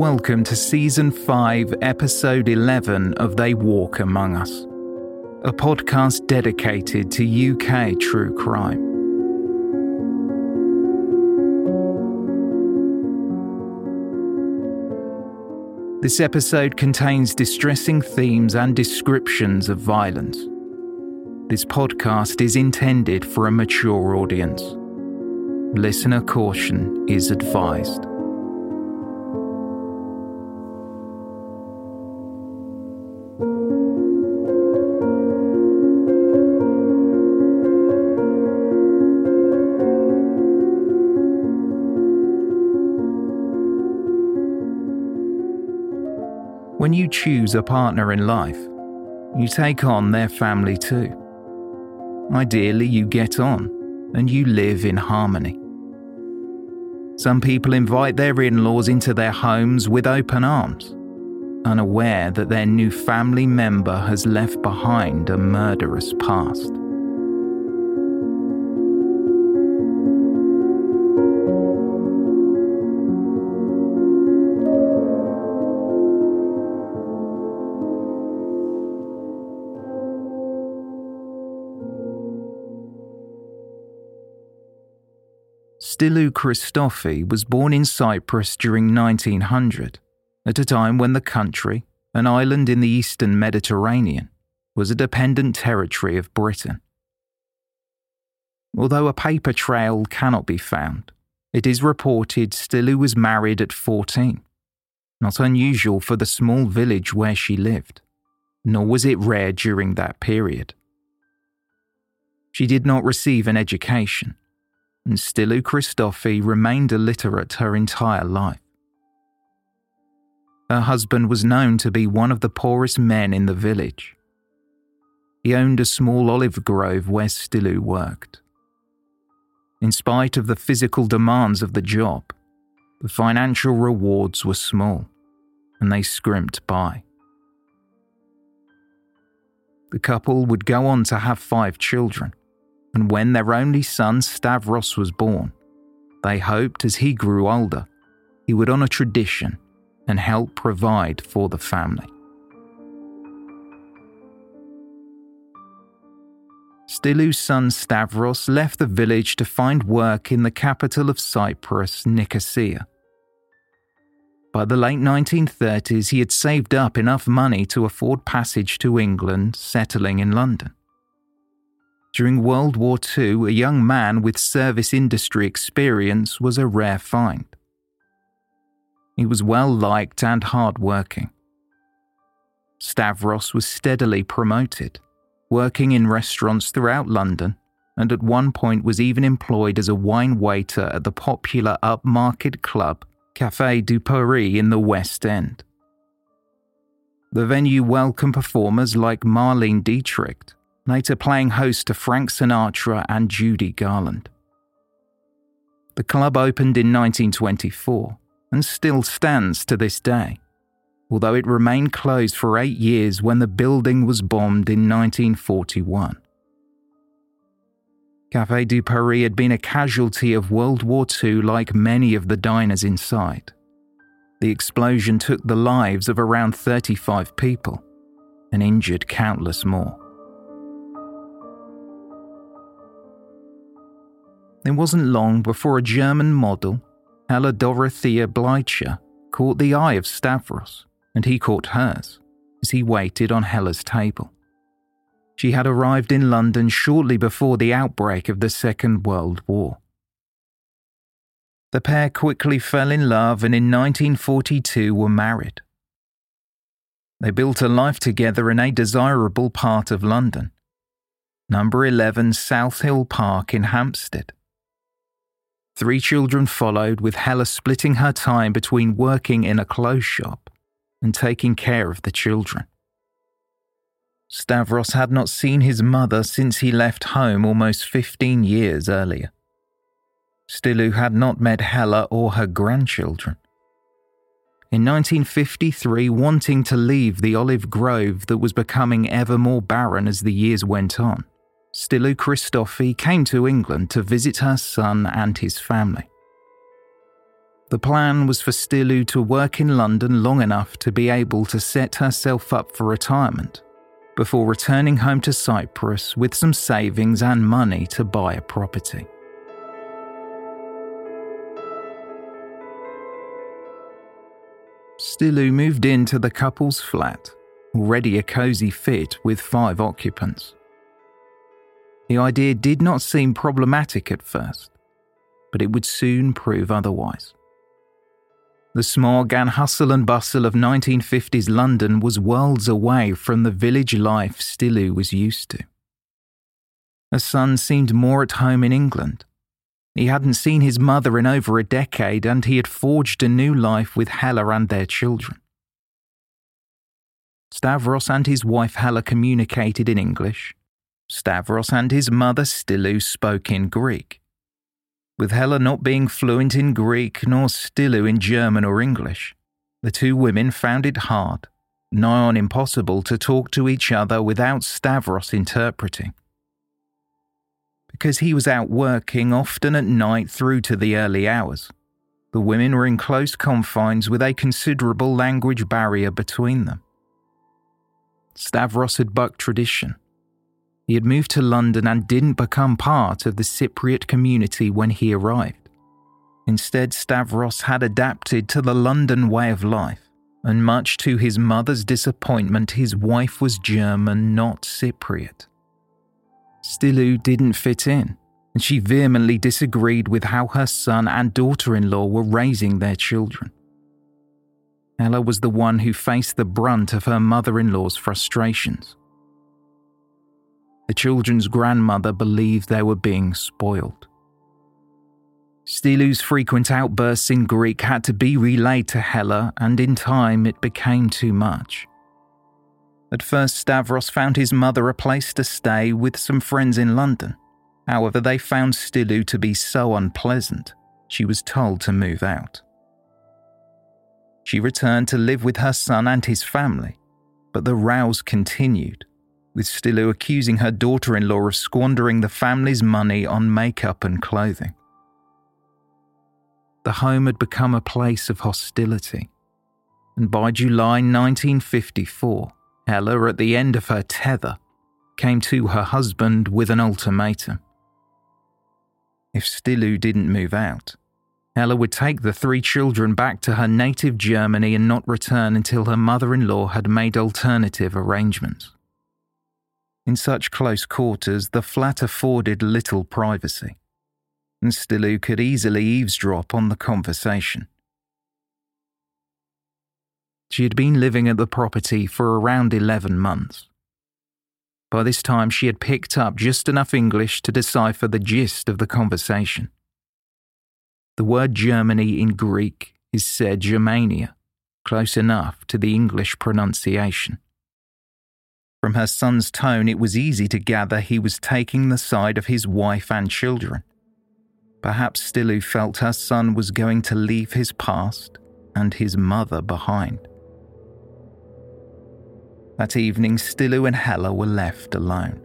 Welcome to Season 5, Episode 11 of They Walk Among Us, a podcast dedicated to UK true crime. This episode contains distressing themes and descriptions of violence. This podcast is intended for a mature audience. Listener caution is advised. When you choose a partner in life, you take on their family too. Ideally, you get on and you live in harmony. Some people invite their in laws into their homes with open arms, unaware that their new family member has left behind a murderous past. Styllou Christofi was born in Cyprus during 1900, at a time when the country, an island in the eastern Mediterranean, was a dependent territory of Britain. Although a paper trail cannot be found, it is reported Styllou was married at 14, not unusual for the small village where she lived, nor was it rare during that period. She did not receive an education and Styllou Christofi remained illiterate her entire life. Her husband was known to be one of the poorest men in the village. He owned a small olive grove where Styllou worked. In spite of the physical demands of the job, the financial rewards were small, and they scrimped by. The couple would go on to have five children, and when their only son Stavros was born, they hoped as he grew older, he would honour tradition and help provide for the family. Styllou's son Stavros left the village to find work in the capital of Cyprus, Nicosia. By the late 1930s, he had saved up enough money to afford passage to England, settling in London. During World War II, a young man with service industry experience was a rare find. He was well liked and hard working. Stavros was steadily promoted, working in restaurants throughout London, and at one point was even employed as a wine waiter at the popular upmarket club Café du Paris in the West End. The venue welcomed performers like Marlene Dietrich, later playing host to Frank Sinatra and Judy Garland. The club opened in 1924 and still stands to this day, although it remained closed for eight years when the building was bombed in 1941. Café du Paris had been a casualty of World War II like many of the diners inside. The explosion took the lives of around 35 people and injured countless more. It wasn't long before a German model, Hella Dorothea Bleicher, caught the eye of Stavros, and he caught hers as he waited on Hella's table. She had arrived in London shortly before the outbreak of the Second World War. The pair quickly fell in love and in 1942 were married. They built a life together in a desirable part of London, number 11 South Hill Park in Hampstead. Three children followed, with Hella splitting her time between working in a clothes shop and taking care of the children. Stavros had not seen his mother since he left home almost 15 years earlier. Styllou had not met Hella or her grandchildren. In 1953, wanting to leave the olive grove that was becoming ever more barren as the years went on, Styllou Christofi came to England to visit her son and his family. The plan was for Styllou to work in London long enough to be able to set herself up for retirement before returning home to Cyprus with some savings and money to buy a property. Styllou moved into the couple's flat, already a cosy fit with five occupants. The idea did not seem problematic at first, but it would soon prove otherwise. The smog and hustle and bustle of 1950s London was worlds away from the village life Styllou was used to. Her son seemed more at home in England. He hadn't seen his mother in over a decade, and he had forged a new life with Hella and their children. Stavros and his wife Hella communicated in English. Stavros and his mother Styllou spoke in Greek with Hella not being fluent in Greek nor Styllou in German or English. The two women found it hard, nigh on impossible, to talk to each other without Stavros interpreting. Because he was out working often at night through to the early hours, the women were in close confines with a considerable language barrier between them. Stavros had bucked tradition he had moved to London and didn't become part of the Cypriot community when he arrived. Instead, Stavros had adapted to the London way of life, and much to his mother's disappointment, his wife was German, not Cypriot. Styllou didn't fit in, and she vehemently disagreed with how her son and daughter in law were raising their children. Ella was the one who faced the brunt of her mother in law's frustrations. The children's grandmother believed they were being spoiled. Styllou's frequent outbursts in Greek had to be relayed to Hella, and in time it became too much. At first, Stavros found his mother a place to stay with some friends in London. However, they found Styllou to be so unpleasant, she was told to move out. She returned to live with her son and his family, but the rows continued with Styllou accusing her daughter in law of squandering the family's money on makeup and clothing. The home had become a place of hostility, and by July 1954, Ella, at the end of her tether, came to her husband with an ultimatum. If Styllou didn't move out, Ella would take the three children back to her native Germany and not return until her mother in law had made alternative arrangements. In such close quarters, the flat afforded little privacy, and Styllou could easily eavesdrop on the conversation. She had been living at the property for around 11 months. By this time, she had picked up just enough English to decipher the gist of the conversation. The word Germany in Greek is said Germania, close enough to the English pronunciation. From her son's tone, it was easy to gather he was taking the side of his wife and children. Perhaps Styllou felt her son was going to leave his past and his mother behind. That evening, Styllou and Hella were left alone.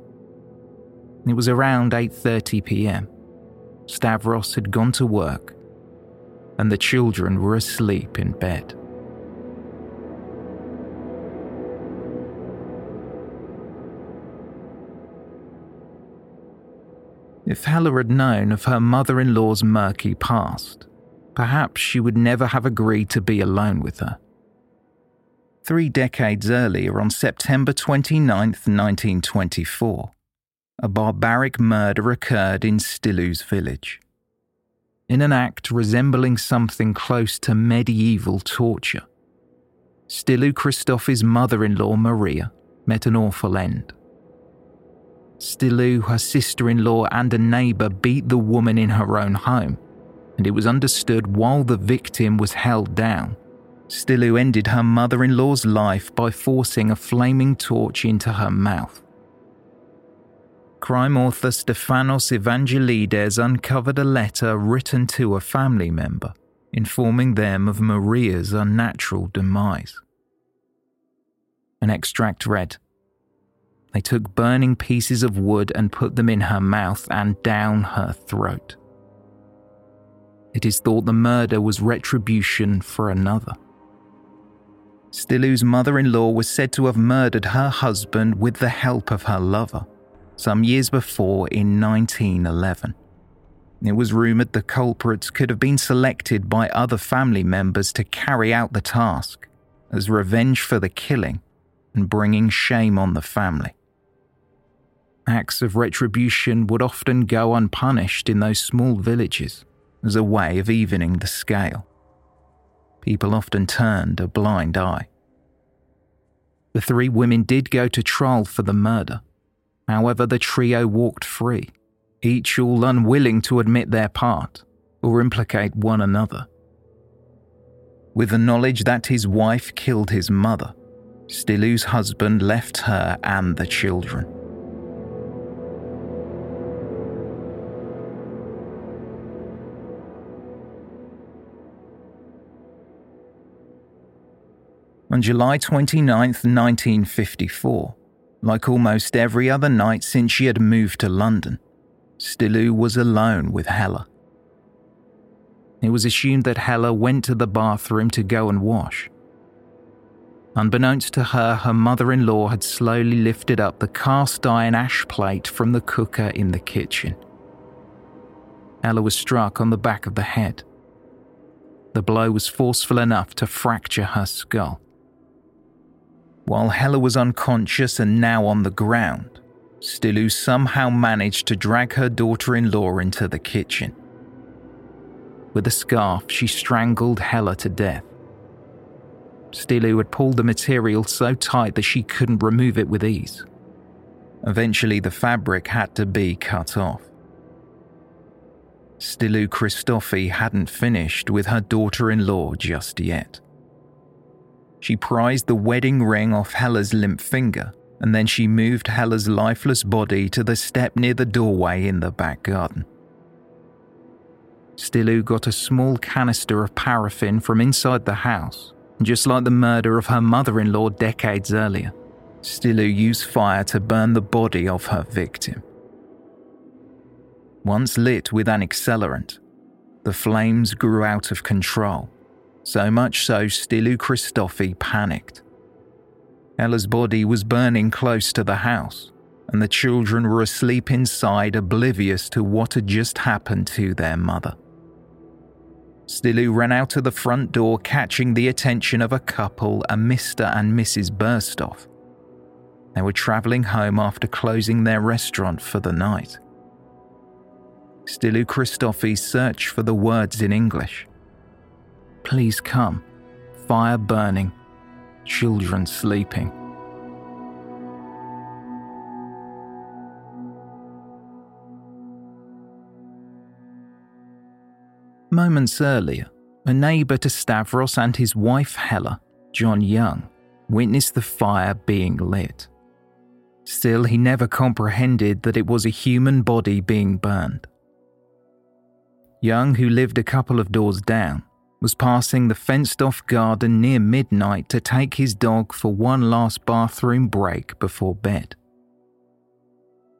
It was around 8:30 p.m. Stavros had gone to work, and the children were asleep in bed. If Hella had known of her mother in law's murky past, perhaps she would never have agreed to be alone with her. Three decades earlier, on September 29, 1924, a barbaric murder occurred in Styllou's village. In an act resembling something close to medieval torture, Styllou Christofi's mother in law, Maria, met an awful end. Styllou, her sister in law, and a neighbour beat the woman in her own home, and it was understood while the victim was held down. Styllou ended her mother in law's life by forcing a flaming torch into her mouth. Crime author Stefanos Evangelides uncovered a letter written to a family member, informing them of Maria's unnatural demise. An extract read they took burning pieces of wood and put them in her mouth and down her throat. It is thought the murder was retribution for another. Styllou's mother in law was said to have murdered her husband with the help of her lover some years before in 1911. It was rumoured the culprits could have been selected by other family members to carry out the task as revenge for the killing and bringing shame on the family. Acts of retribution would often go unpunished in those small villages as a way of evening the scale. People often turned a blind eye. The three women did go to trial for the murder. However, the trio walked free, each all unwilling to admit their part or implicate one another. With the knowledge that his wife killed his mother, Styllou's husband left her and the children. On July 29, 1954, like almost every other night since she had moved to London, Styllou was alone with Hella. It was assumed that Hella went to the bathroom to go and wash. Unbeknownst to her, her mother in law had slowly lifted up the cast iron ash plate from the cooker in the kitchen. Hella was struck on the back of the head. The blow was forceful enough to fracture her skull. While Hella was unconscious and now on the ground, Styllou somehow managed to drag her daughter in law into the kitchen. With a scarf, she strangled Hella to death. Styllou had pulled the material so tight that she couldn't remove it with ease. Eventually, the fabric had to be cut off. Styllou Christofi hadn't finished with her daughter in law just yet. She prized the wedding ring off Hella's limp finger, and then she moved Hella's lifeless body to the step near the doorway in the back garden. Styllou got a small canister of paraffin from inside the house, just like the murder of her mother in law decades earlier. Styllou used fire to burn the body of her victim. Once lit with an accelerant, the flames grew out of control so much so Styllou Christofi panicked. Ella's body was burning close to the house, and the children were asleep inside, oblivious to what had just happened to their mother. Styllou ran out of the front door, catching the attention of a couple, a Mr. and Mrs. Burstoff. They were travelling home after closing their restaurant for the night. Styllou Christofi searched for the words in English Please come. Fire burning. children sleeping. Moments earlier, a neighbour to Stavros and his wife Hella, John Young, witnessed the fire being lit. Still, he never comprehended that it was a human body being burned. Young, who lived a couple of doors down, was passing the fenced off garden near midnight to take his dog for one last bathroom break before bed.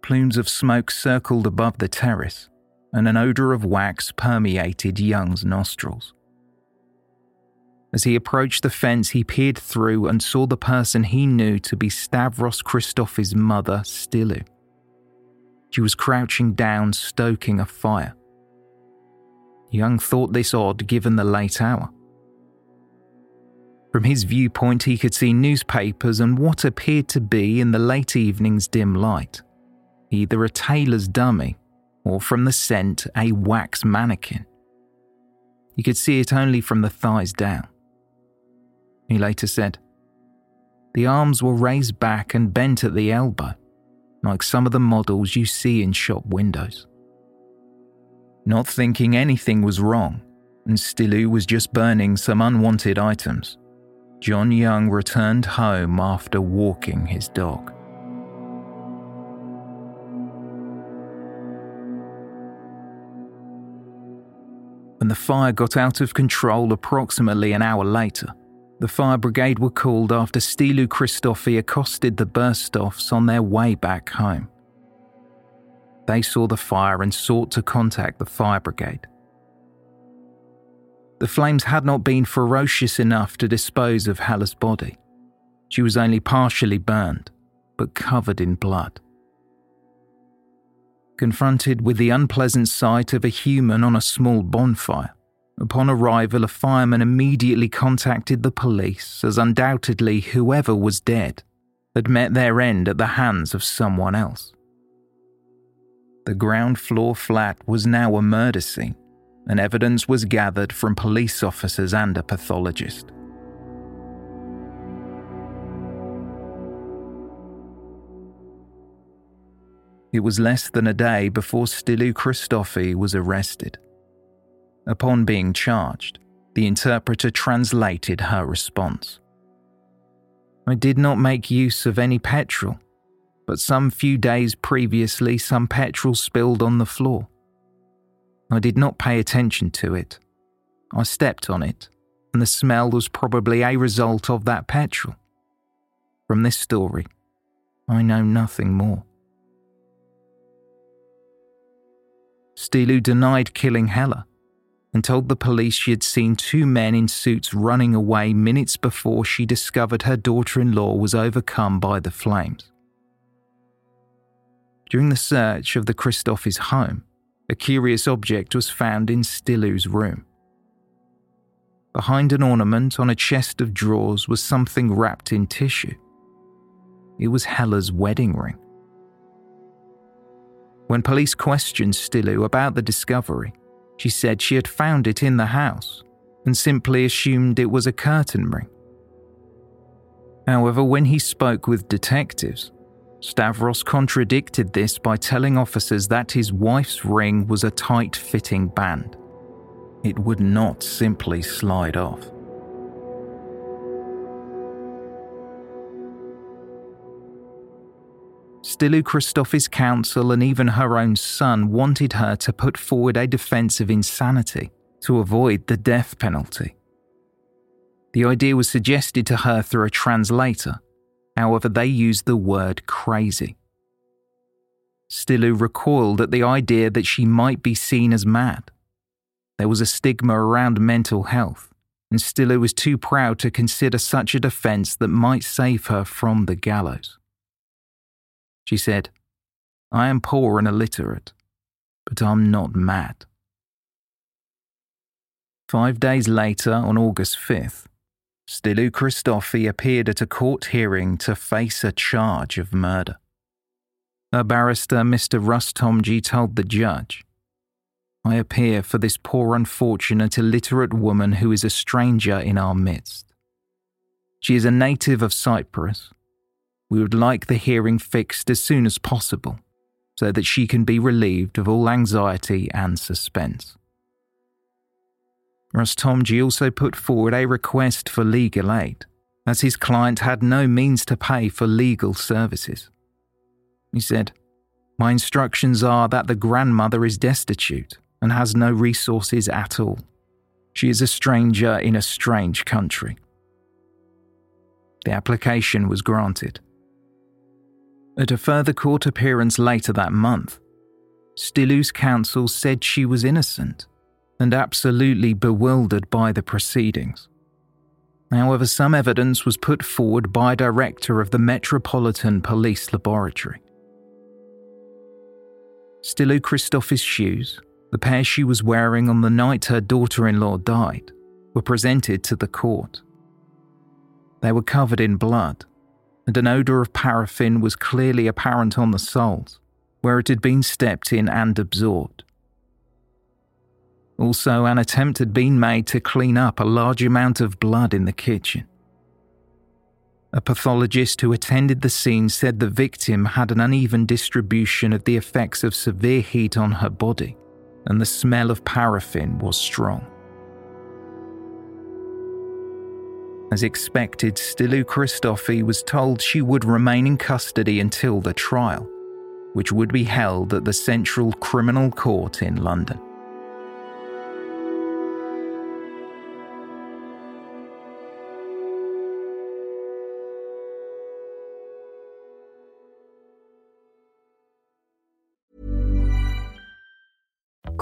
Plumes of smoke circled above the terrace, and an odour of wax permeated Young's nostrils. As he approached the fence, he peered through and saw the person he knew to be Stavros Christofi's mother, Styllou. She was crouching down, stoking a fire. Young thought this odd given the late hour. From his viewpoint, he could see newspapers and what appeared to be, in the late evening's dim light, either a tailor's dummy or, from the scent, a wax mannequin. He could see it only from the thighs down. He later said, The arms were raised back and bent at the elbow, like some of the models you see in shop windows. Not thinking anything was wrong, and Styllou was just burning some unwanted items, John Young returned home after walking his dog. When the fire got out of control approximately an hour later, the fire brigade were called after Styllou Christofi accosted the burst-offs on their way back home. They saw the fire and sought to contact the fire brigade. The flames had not been ferocious enough to dispose of Hella's body. She was only partially burned, but covered in blood. Confronted with the unpleasant sight of a human on a small bonfire, upon arrival, a fireman immediately contacted the police as undoubtedly whoever was dead had met their end at the hands of someone else. The ground floor flat was now a murder scene, and evidence was gathered from police officers and a pathologist. It was less than a day before Styllou Christofi was arrested. Upon being charged, the interpreter translated her response. I did not make use of any petrol but some few days previously, some petrol spilled on the floor. I did not pay attention to it. I stepped on it, and the smell was probably a result of that petrol. From this story, I know nothing more. Styllou denied killing Hella and told the police she had seen two men in suits running away minutes before she discovered her daughter in law was overcome by the flames. During the search of the Christofis' home, a curious object was found in Styllou's room. Behind an ornament on a chest of drawers was something wrapped in tissue. It was Hella's wedding ring. When police questioned Styllou about the discovery, she said she had found it in the house and simply assumed it was a curtain ring. However, when he spoke with detectives, Stavros contradicted this by telling officers that his wife's ring was a tight fitting band. It would not simply slide off. Styllou Christofi's counsel and even her own son wanted her to put forward a defense of insanity to avoid the death penalty. The idea was suggested to her through a translator, However, they used the word crazy. Styllou recoiled at the idea that she might be seen as mad. There was a stigma around mental health, and Styllou was too proud to consider such a defense that might save her from the gallows. She said, I am poor and illiterate, but I'm not mad. Five days later, on August 5th, Styllou Christofi appeared at a court hearing to face a charge of murder. Her barrister, Mr. Rustomji, told the judge, I appear for this poor, unfortunate, illiterate woman who is a stranger in our midst. She is a native of Cyprus. We would like the hearing fixed as soon as possible so that she can be relieved of all anxiety and suspense. Rustomji also put forward a request for legal aid, as his client had no means to pay for legal services. He said, My instructions are that the grandmother is destitute and has no resources at all. She is a stranger in a strange country. The application was granted. At a further court appearance later that month, Styllou's counsel said she was innocent and absolutely bewildered by the proceedings. However, some evidence was put forward by director of the Metropolitan Police Laboratory. Styllou Christofi's shoes, the pair she was wearing on the night her daughter in law died, were presented to the court. They were covered in blood, and an odour of paraffin was clearly apparent on the soles, where it had been stepped in and absorbed. Also, an attempt had been made to clean up a large amount of blood in the kitchen. A pathologist who attended the scene said the victim had an uneven distribution of the effects of severe heat on her body, and the smell of paraffin was strong. As expected, Styllou Christofi was told she would remain in custody until the trial, which would be held at the Central Criminal Court in London.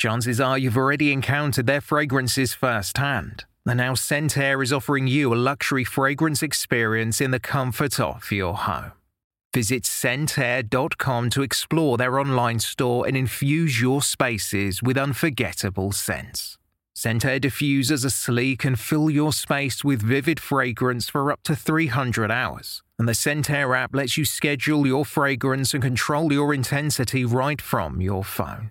Chances are you've already encountered their fragrances firsthand. And now Scentair is offering you a luxury fragrance experience in the comfort of your home. Visit scentair.com to explore their online store and infuse your spaces with unforgettable scents. Scentair diffusers are sleek and fill your space with vivid fragrance for up to 300 hours. And the Scentair app lets you schedule your fragrance and control your intensity right from your phone.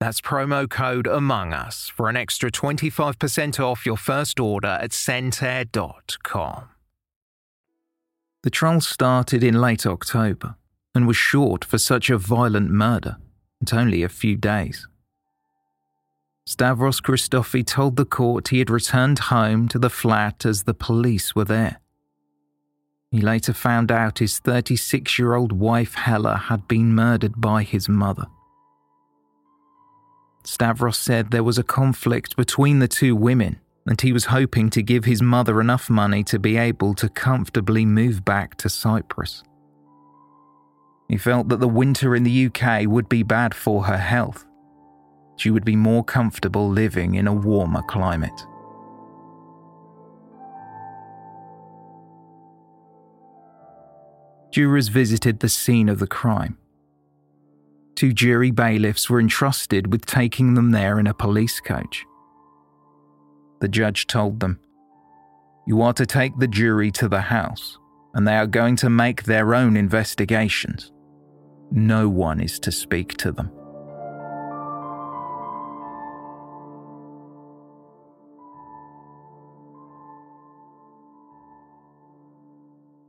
That's promo code Among Us for an extra 25% off your first order at Scentair.com. The trial started in late October and was short for such a violent murder, at only a few days. Stavros Christofi told the court he had returned home to the flat as the police were there. He later found out his 36 year old wife Hella had been murdered by his mother. Stavros said there was a conflict between the two women and he was hoping to give his mother enough money to be able to comfortably move back to Cyprus. He felt that the winter in the UK would be bad for her health. She would be more comfortable living in a warmer climate. Jurors visited the scene of the crime. Two jury bailiffs were entrusted with taking them there in a police coach. The judge told them, You are to take the jury to the house, and they are going to make their own investigations. No one is to speak to them.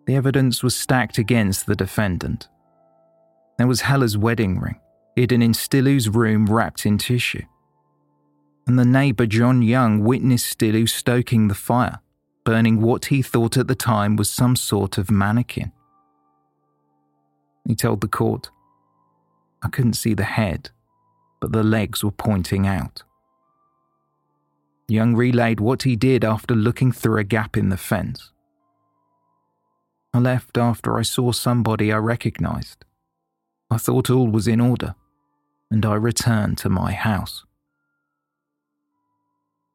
The evidence was stacked against the defendant. There was Hella's wedding ring, hidden in Styllou's room wrapped in tissue. And the neighbour John Young witnessed Styllou stoking the fire, burning what he thought at the time was some sort of mannequin. He told the court, I couldn't see the head, but the legs were pointing out. Young relayed what he did after looking through a gap in the fence. I left after I saw somebody I recognised. I thought all was in order, and I returned to my house.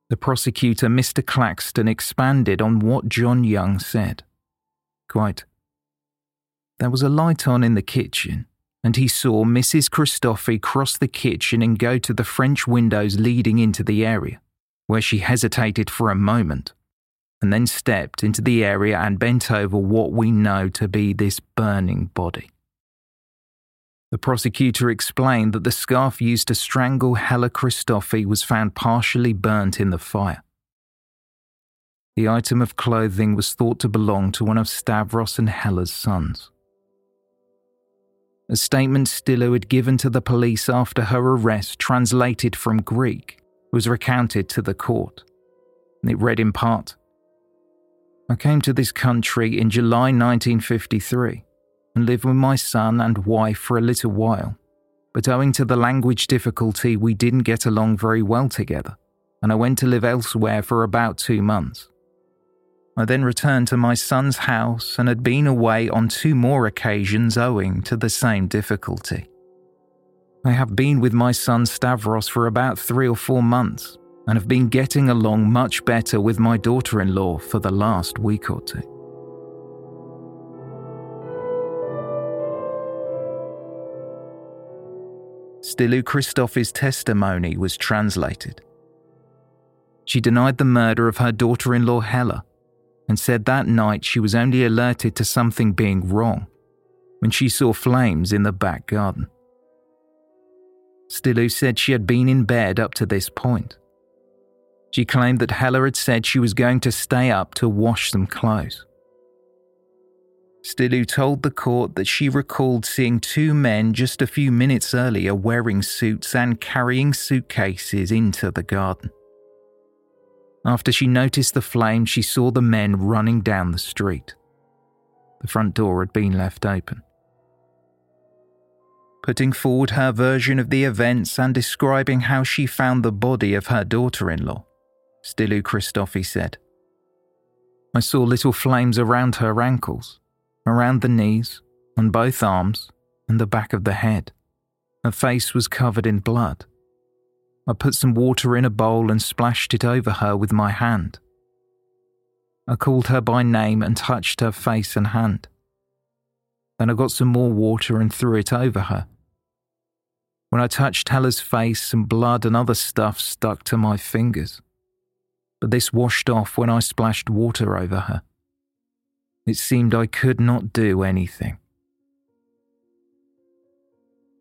The prosecutor, Mr. Claxton, expanded on what John Young said. Quite. There was a light on in the kitchen, and he saw Mrs. Christofi cross the kitchen and go to the French windows leading into the area, where she hesitated for a moment and then stepped into the area and bent over what we know to be this burning body. The prosecutor explained that the scarf used to strangle Hella Christofi was found partially burnt in the fire. The item of clothing was thought to belong to one of Stavros and Hella's sons. A statement Styllou had given to the police after her arrest, translated from Greek, was recounted to the court. It read in part I came to this country in July 1953 and live with my son and wife for a little while. But owing to the language difficulty, we didn't get along very well together, and I went to live elsewhere for about two months. I then returned to my son's house and had been away on two more occasions owing to the same difficulty. I have been with my son Stavros for about three or four months, and have been getting along much better with my daughter in law for the last week or two. Styllou Christofi's testimony was translated. She denied the murder of her daughter in law Hella and said that night she was only alerted to something being wrong when she saw flames in the back garden. Styllou said she had been in bed up to this point she claimed that Hella had said she was going to stay up to wash some clothes. Styllou told the court that she recalled seeing two men just a few minutes earlier wearing suits and carrying suitcases into the garden. After she noticed the flame, she saw the men running down the street. The front door had been left open. Putting forward her version of the events and describing how she found the body of her daughter in law, Styllou Christofi said. I saw little flames around her ankles, around the knees, on both arms, and the back of the head. Her face was covered in blood. I put some water in a bowl and splashed it over her with my hand. I called her by name and touched her face and hand. Then I got some more water and threw it over her. When I touched Hella's face, some blood and other stuff stuck to my fingers but this washed off when I splashed water over her. It seemed I could not do anything.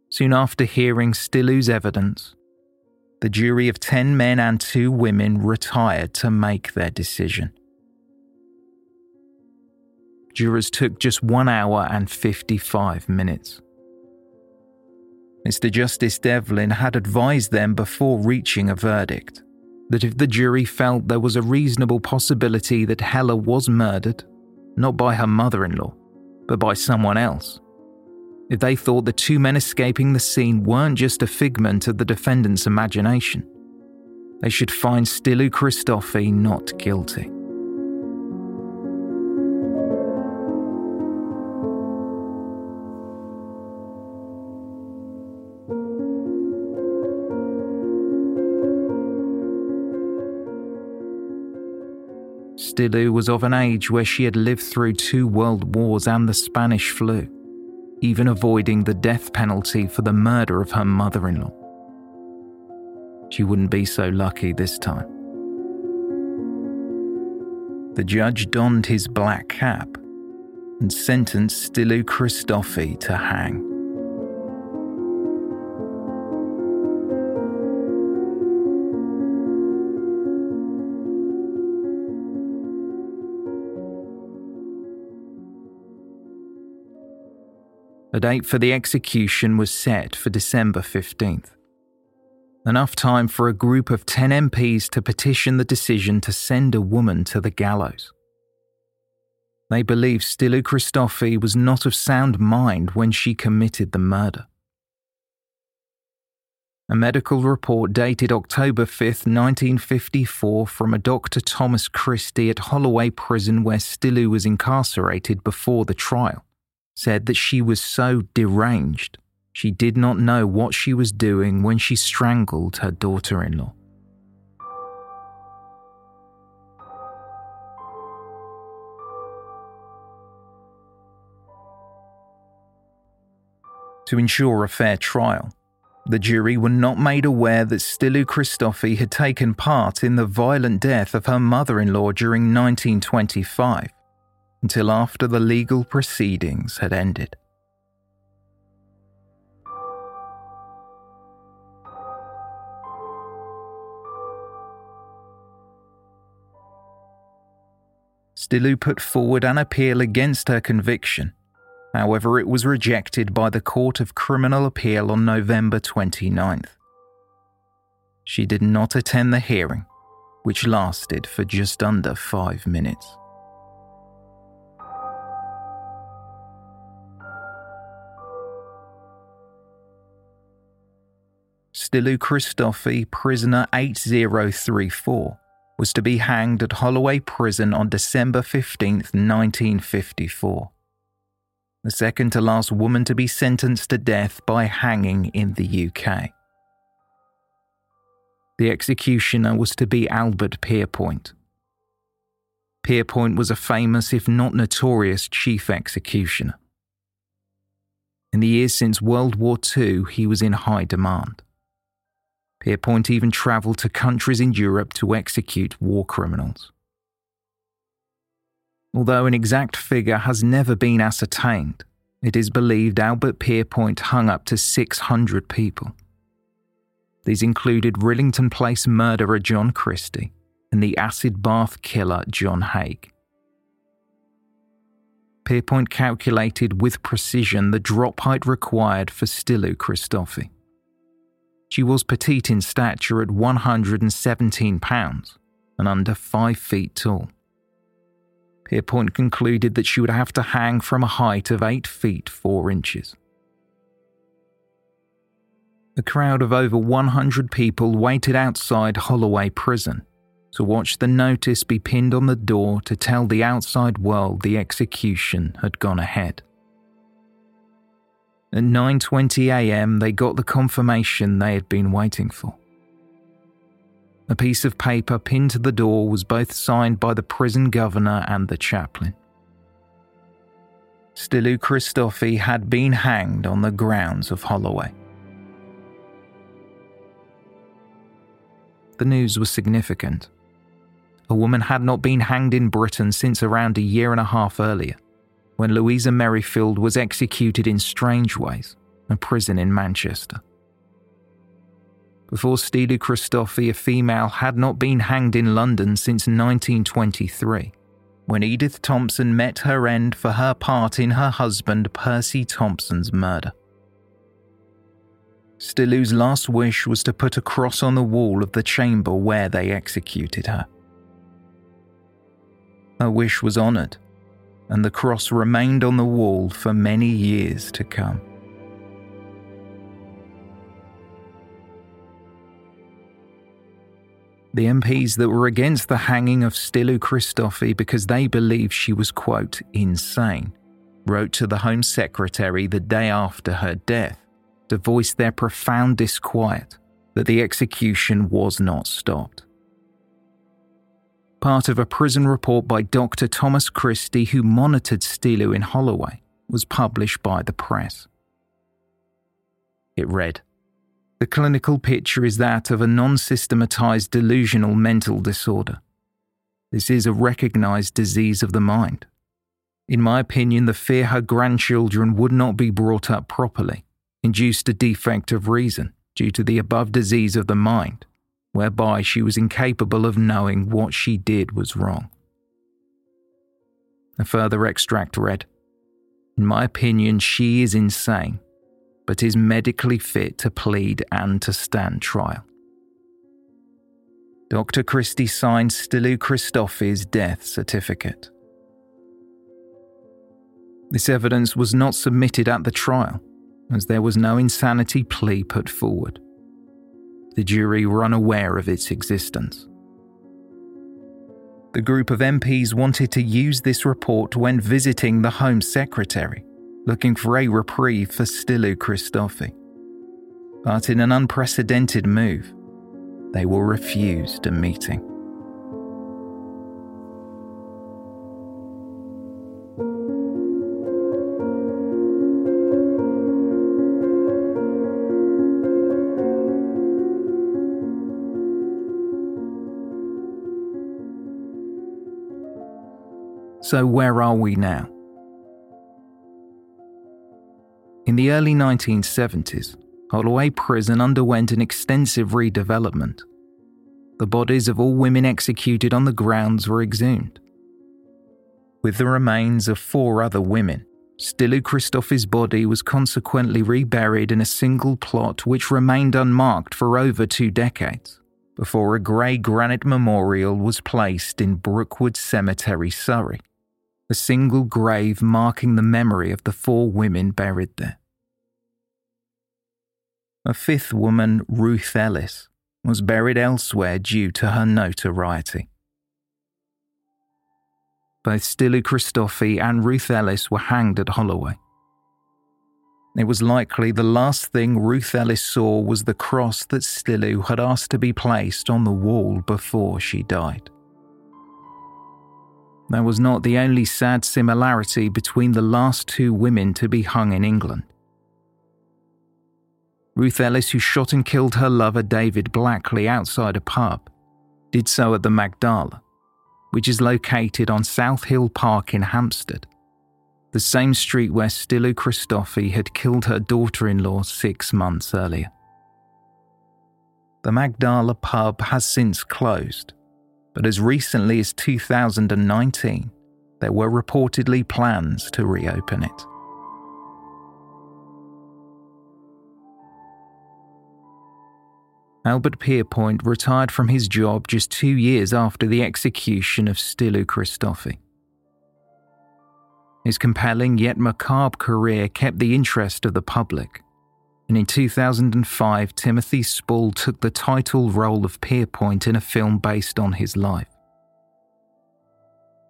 Soon after hearing Styllou's evidence, the jury of 10 men and 2 women retired to make their decision. Jurors took just 1 hour and 55 minutes. Mr. Justice Devlin had advised them before reaching a verdict that if the jury felt there was a reasonable possibility that Hella was murdered, not by her mother in law, but by someone else, if they thought the two men escaping the scene weren't just a figment of the defendant's imagination. They should find Styllou Christofi not guilty. Styllou was of an age where she had lived through two world wars and the Spanish flu, even avoiding the death penalty for the murder of her mother in law. She wouldn't be so lucky this time. The judge donned his black cap and sentenced Styllou Christofi to hang. A date for the execution was set for December 15th. Enough time for a group of 10 MPs to petition the decision to send a woman to the gallows. They believe Styllou Christofi was not of sound mind when she committed the murder. A medical report dated October 5, 1954, from a Dr. Thomas Christie at Holloway Prison, where Styllou was incarcerated before the trial, said that she was so deranged she did not know what she was doing when she strangled her daughter in law. To ensure a fair trial, the jury were not made aware that Styllou Christofi had taken part in the violent death of her mother in law during 1925 until after the legal proceedings had ended. Styllou put forward an appeal against her conviction. However, it was rejected by the Court of Criminal Appeal on November 29th. She did not attend the hearing, which lasted for just under five minutes. Styllou Christofi, prisoner 8034, was to be hanged at Holloway Prison on December 15, 1954. The second to last woman to be sentenced to death by hanging in the UK. The executioner was to be Albert Pierrepoint. Pierrepoint was a famous, if not notorious, chief executioner. In the years since World War II, he was in high demand. Pierrepoint even travelled to countries in Europe to execute war criminals. Although an exact figure has never been ascertained, it is believed Albert Pierrepoint hung up to 600 people. These included Rillington Place murderer John Christie and the acid bath killer John Haigh. Pierrepoint calculated with precision the drop height required for Styllou Christofi. She was petite in stature at 117 pounds and under 5 feet tall. Pierrepoint concluded that she would have to hang from a height of 8 feet 4 inches. A crowd of over 100 people waited outside Holloway Prison to watch the notice be pinned on the door to tell the outside world the execution had gone ahead. At 9:20 a.m., they got the confirmation they had been waiting for. A piece of paper pinned to the door was both signed by the prison governor and the chaplain. Styllou Christofi had been hanged on the grounds of Holloway. The news was significant. A woman had not been hanged in Britain since around a year and a half earlier when Louisa Merrifield was executed in Strangeways, a prison in Manchester. Before Styllou Christofi, a female had not been hanged in London since 1923, when Edith Thompson met her end for her part in her husband Percy Thompson's murder. Styllou's last wish was to put a cross on the wall of the chamber where they executed her. Her wish was honoured and the cross remained on the wall for many years to come. The MPs that were against the hanging of Styllou Christofi because they believed she was, quote, insane, wrote to the Home Secretary the day after her death to voice their profound disquiet that the execution was not stopped. Part of a prison report by Dr. Thomas Christie, who monitored Styllou in Holloway, was published by the press. It read The clinical picture is that of a non systematized delusional mental disorder. This is a recognized disease of the mind. In my opinion, the fear her grandchildren would not be brought up properly induced a defect of reason due to the above disease of the mind, whereby she was incapable of knowing what she did was wrong. A further extract read In my opinion, she is insane, but is medically fit to plead and to stand trial. Dr. Christie signed Styllou Christofi's death certificate. This evidence was not submitted at the trial, as there was no insanity plea put forward. The jury were unaware of its existence. The group of MPs wanted to use this report when visiting the Home Secretary, looking for a reprieve for Styllou Christofi. But in an unprecedented move, they were refused a meeting. So, where are we now? In the early 1970s, Holloway Prison underwent an extensive redevelopment. The bodies of all women executed on the grounds were exhumed. With the remains of four other women, Styllou Christofi's body was consequently reburied in a single plot which remained unmarked for over two decades, before a grey granite memorial was placed in Brookwood Cemetery, Surrey a single grave marking the memory of the four women buried there. A fifth woman, Ruth Ellis, was buried elsewhere due to her notoriety. Both Styllou Christofi and Ruth Ellis were hanged at Holloway. It was likely the last thing Ruth Ellis saw was the cross that Styllou had asked to be placed on the wall before she died. That was not the only sad similarity between the last two women to be hung in England. Ruth Ellis, who shot and killed her lover David Blackley outside a pub, did so at the Magdala, which is located on South Hill Park in Hampstead, the same street where Styllou Christofi had killed her daughter in law six months earlier. The Magdala pub has since closed, but as recently as 2019, there were reportedly plans to reopen it. Albert Pierrepoint retired from his job just two years after the execution of Styllou Christofi. His compelling yet macabre career kept the interest of the public and in 2005, Timothy Spall took the title role of Pierrepoint in a film based on his life.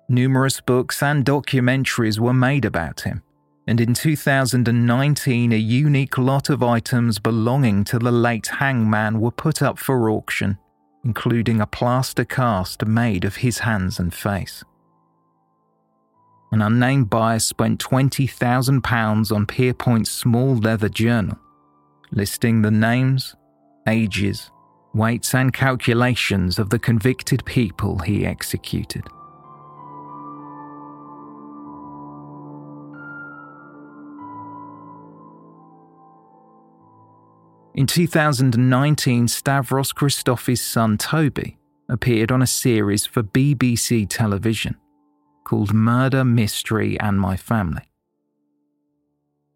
Numerous books and documentaries were made about him, and in 2019, a unique lot of items belonging to the late hangman were put up for auction, including a plaster cast made of his hands and face. An unnamed buyer spent £20,000 on Pierrepoint's small leather journal listing the names, ages, weights, and calculations of the convicted people he executed. In 2019, Stavros Christofi's son Toby appeared on a series for BBC television called Murder, Mystery, and My Family.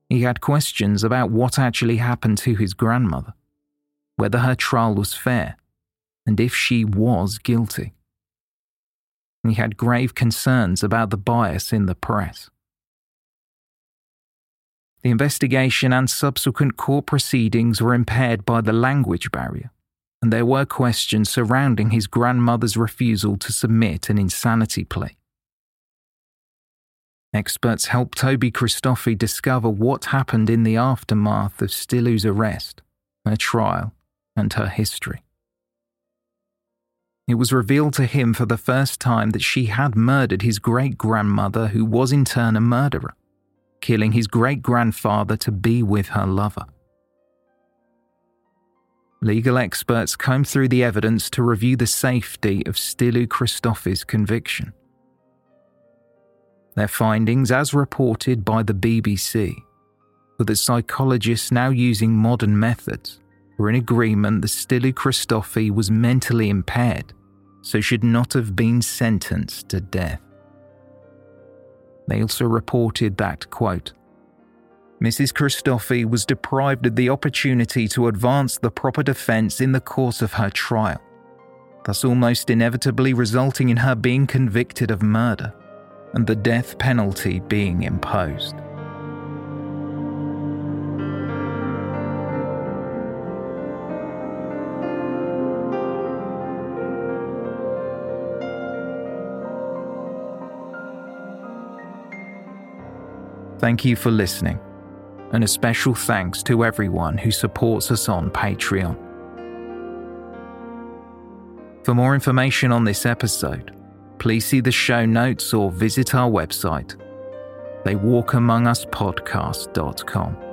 He had questions about what actually happened to his grandmother, whether her trial was fair, and if she was guilty. He had grave concerns about the bias in the press. The investigation and subsequent court proceedings were impaired by the language barrier, and there were questions surrounding his grandmother's refusal to submit an insanity plea. Experts helped Toby Christofi discover what happened in the aftermath of Styllou's arrest, her trial, and her history. It was revealed to him for the first time that she had murdered his great grandmother, who was in turn a murderer, killing his great grandfather to be with her lover. Legal experts combed through the evidence to review the safety of Styllou Christofi's conviction. Their findings, as reported by the BBC, were that psychologists now using modern methods were in agreement that Styllou Christofi was mentally impaired, so should not have been sentenced to death. They also reported that, quote, Mrs. Christofi was deprived of the opportunity to advance the proper defence in the course of her trial, thus almost inevitably resulting in her being convicted of murder and the death penalty being imposed. Thank you for listening, and a special thanks to everyone who supports us on Patreon. For more information on this episode, please see the show notes or visit our website, theywalkamonguspodcast.com.